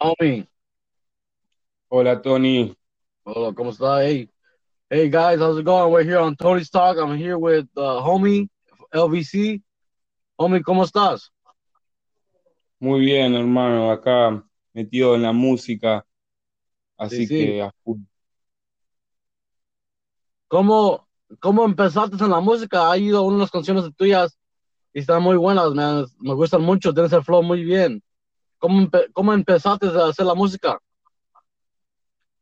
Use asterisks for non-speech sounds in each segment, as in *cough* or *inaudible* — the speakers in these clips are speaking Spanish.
Homie, Hola Tony, hola, ¿cómo está? Hey, hey guys, how's it going? We're here on Tony's Talk. I'm here with uh, Homie, LVC. Homie, ¿cómo estás? muy bien hermano, acá metido en la música, Sí, así sí. que a full. ¿Cómo, cómo empezaste en la música? Ha ido unas canciones tuyas y están muy buenas, man. Me gustan mucho, tienes el flow muy bien. ¿Cómo, cómo empezaste a hacer la música?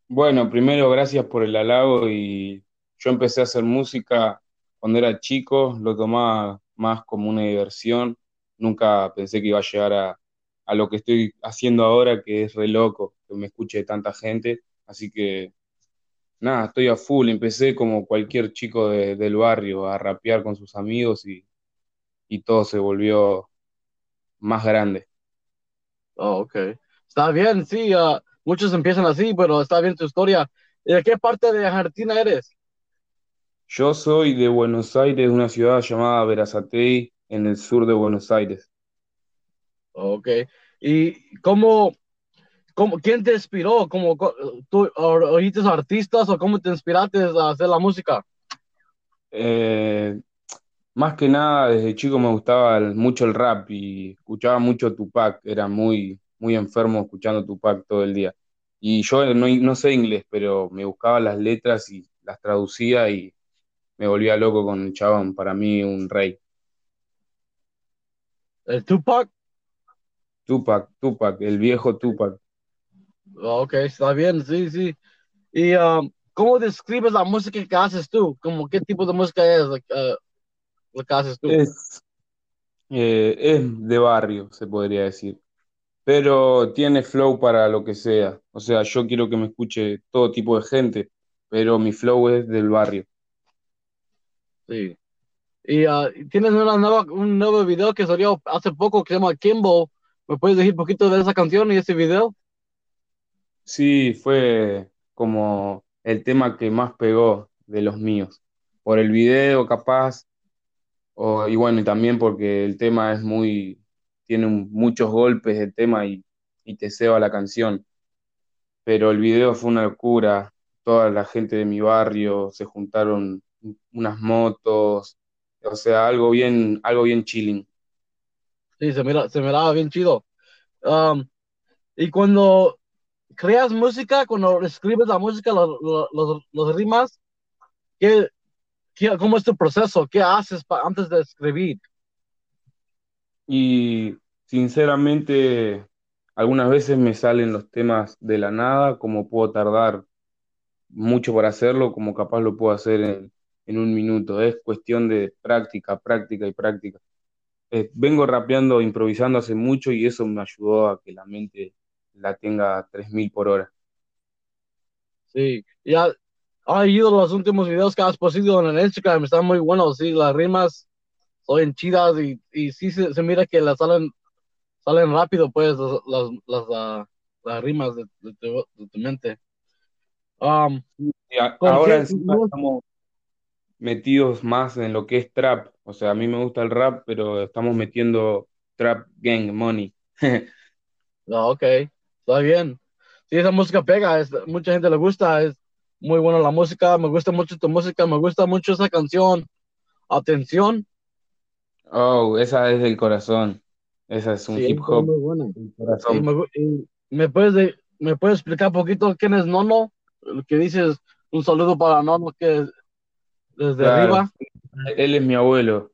Bueno, primero gracias por el halago y yo empecé a hacer música cuando era chico, lo tomaba más como una diversión, nunca pensé que iba a llegar a, a lo que estoy haciendo ahora, que es re loco, que me escuche tanta gente, así que nada, estoy a full, empecé como cualquier chico de- del barrio a rapear con sus amigos y, y todo se volvió más grande. Oh, ok. Está bien, sí. ah, muchos empiezan así, pero está bien tu historia. ¿Y de qué parte de Argentina eres? Yo soy de Buenos Aires, una ciudad llamada Berazategui, en el sur de Buenos Aires. Ok. ¿Y cómo, cómo, quién te inspiró? ¿Cómo, tú oíste artistas o cómo te inspiraste a hacer la música? Eh, más que nada, desde chico me gustaba el- mucho el rap y escuchaba mucho Tupac, era muy, muy enfermo escuchando Tupac todo el día. Y yo no, no sé inglés, pero me buscaba las letras y las traducía y me volvía loco con el chabón, para mí un rey. ¿El Tupac? Tupac, Tupac, el viejo Tupac. Ok, está bien, sí, sí. ¿Y um, cómo describes la música que haces tú? ¿Cómo qué tipo de música es like, uh, haces tú? Es, eh, es de barrio, se podría decir. pero tiene flow para lo que sea. O sea, yo quiero que me escuche todo tipo de gente, pero mi flow es del barrio. Sí. Y uh, tienes una nueva, un nuevo video que salió hace poco que se llama Kimbo. ¿Me puedes decir un poquito de esa canción y ese video? Sí, fue como el tema que más pegó de los míos. Por el video, capaz, o, y bueno, y también porque el tema es muy, tiene muchos golpes el tema y, y te ceba la canción. Pero el video fue una locura. Toda la gente de mi barrio se juntaron unas motos, o sea, algo bien, algo bien chilling. Sí, se mira, se miraba bien chido. Um, y cuando creas música, cuando escribes la música, los, los, los rimas, ¿qué, qué, cómo es tu proceso? ¿Qué haces antes de escribir? Y sinceramente, algunas veces me salen los temas de la nada, como puedo tardar mucho para hacerlo, como capaz lo puedo hacer en, en un minuto. Es cuestión de práctica, práctica y práctica. Eh, vengo rapeando, improvisando hace mucho y eso me ayudó a que la mente la tenga a 3000 por hora. Sí, ya ha ido los últimos videos que has posteado en el Instagram, están muy buenos, sí, las rimas son chidas y, y sí se, se mira que las salen, salen rápido, pues, las, las, las, ah, las rimas de, de tu, de tu mente. Um, Y a- ¿con ahora qué? encima estamos metidos más en lo que es trap. O sea, a mí me gusta el rap, pero estamos metiendo trap gang money. No, *laughs* ok, está bien. Sí, esa música pega, es, mucha gente le gusta, es muy buena la música, me gusta mucho tu música, me gusta mucho esa canción, Atención, Oh, esa es del corazón. Esa es un sí, hip hop muy buena. del Y corazón. me, gu- y me puedes, de- me puedes explicar un poquito quién es Nono, lo que dices, un saludo para Nono que es desde Claro, arriba. él es mi abuelo.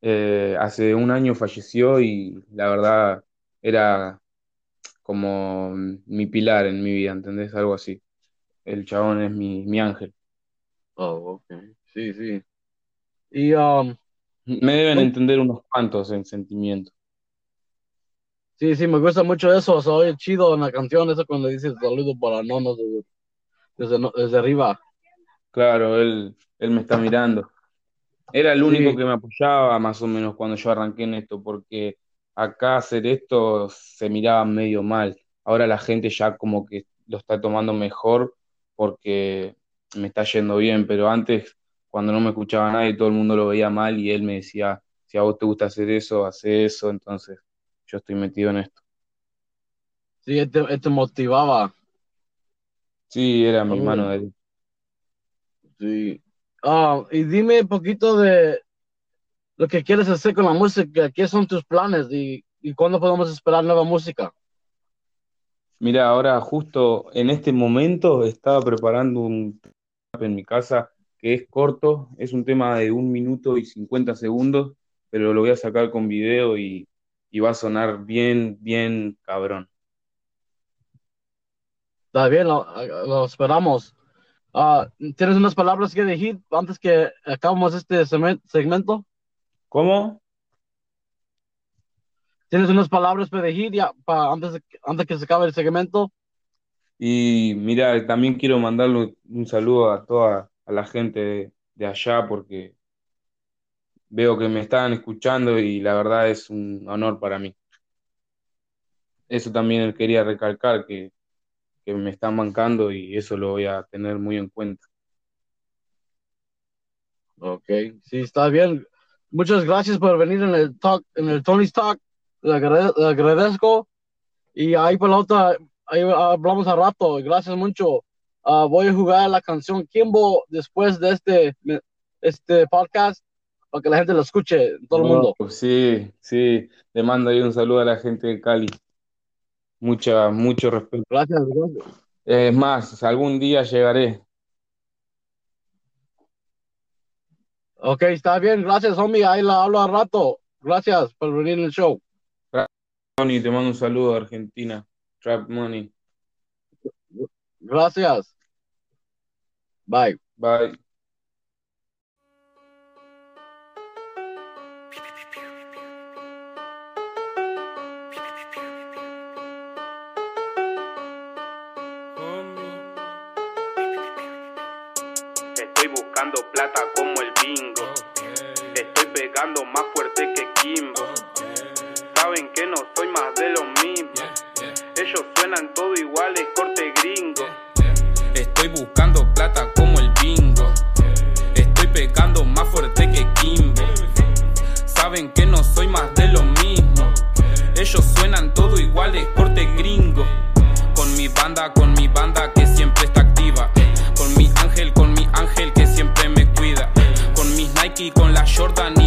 Eh, hace un año falleció y la verdad era como mi pilar en mi vida, ¿entendés? Algo así. El chabón es mi, mi ángel. Oh, ok, sí, sí. Y um, Me deben entender unos cuantos en sentimiento. sí, sí, me gusta mucho eso, soy chido en la canción, eso cuando dices saludo para Nono desde, desde, arriba. Claro, él, él me está mirando. Era el único Sí, que me apoyaba más o menos cuando yo arranqué en esto, porque acá hacer esto se miraba medio mal. Ahora la gente ya como que lo está tomando mejor porque me está yendo bien, pero antes cuando no me escuchaba nadie todo el mundo lo veía mal y él me decía, si a vos te gusta hacer eso, hace eso, entonces yo estoy metido en esto. Sí, él te, él te motivaba. Sí, era mi Oh. mano derecha. Sí. Ah, y dime un poquito de lo que quieres hacer con la música. ¿Qué son tus planes y, y cuándo podemos esperar nueva música? Mira, ahora justo en este momento estaba preparando un en mi casa que es corto, es un tema de un minuto y 50 segundos, pero lo voy a sacar con video y, y va a sonar bien, bien cabrón. Está bien, lo, lo esperamos. Ah, ¿tienes unas palabras que decir antes que acabemos este segmento? ¿Cómo? ¿Tienes unas palabras para decir ya, pa- antes, de- antes que se acabe el segmento? Y mira, también quiero mandarle un saludo a toda a la gente de, de allá porque veo que me están escuchando y la verdad es un honor para mí. Eso también quería recalcar que, que me están bancando y eso lo voy a tener muy en cuenta. Ok, sí, está bien. Muchas gracias por venir en el talk, en el Tony's Talk. Le agrade- le agradezco. Y ahí por la otra, ahí hablamos a rato. Gracias mucho. Ah, voy a jugar la canción Kimbo después de este, este podcast para que la gente lo escuche, todo el mundo. No, sí, sí, le mando ahí un saludo a la gente de Cali. Mucha, mucho respeto. Gracias. gracias. Es más, algún día llegaré. Ok, está bien. Gracias, homie. Ahí la hablo a rato. Gracias por venir en el show. Tony, te mando un saludo a Argentina. Trap Money. Gracias. Bye. Bye. Estoy buscando plata como Ellos suenan todo iguales, corte gringo. Estoy buscando plata como el bingo. Estoy pegando más fuerte que Kimbo. Saben que no soy más de lo mismo. Ellos suenan todo iguales, corte gringo. Con mi banda, con mi banda que siempre está activa. Con mi ángel, con mi ángel que siempre me cuida. Con mis Nike, con las Jordan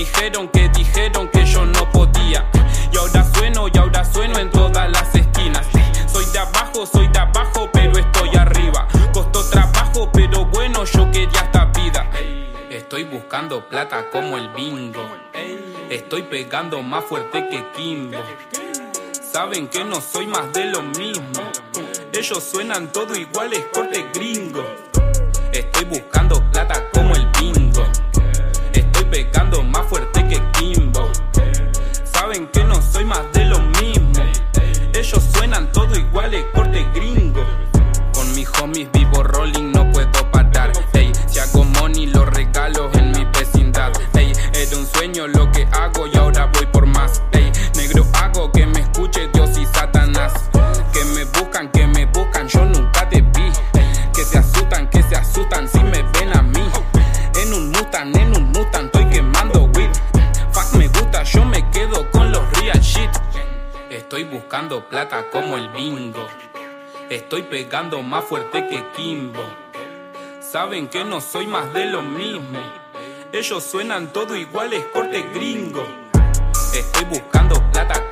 dijeron, que dijeron que yo no podía. Y ahora sueno, y ahora sueno en todas las esquinas. Soy de abajo, soy de abajo, pero estoy arriba. Costó trabajo, pero bueno, yo quería esta vida. Estoy buscando plata como el bingo. Estoy pegando más fuerte que Kimbo. Saben que no soy más de lo mismo. Ellos suenan todo iguales, corte gringo. Estoy buscando plata Estoy buscando plata como el bingo. Estoy pegando más fuerte que Kimbo. Saben que no soy más de lo mismo. Ellos suenan todo iguales, corte gringo. Estoy buscando plata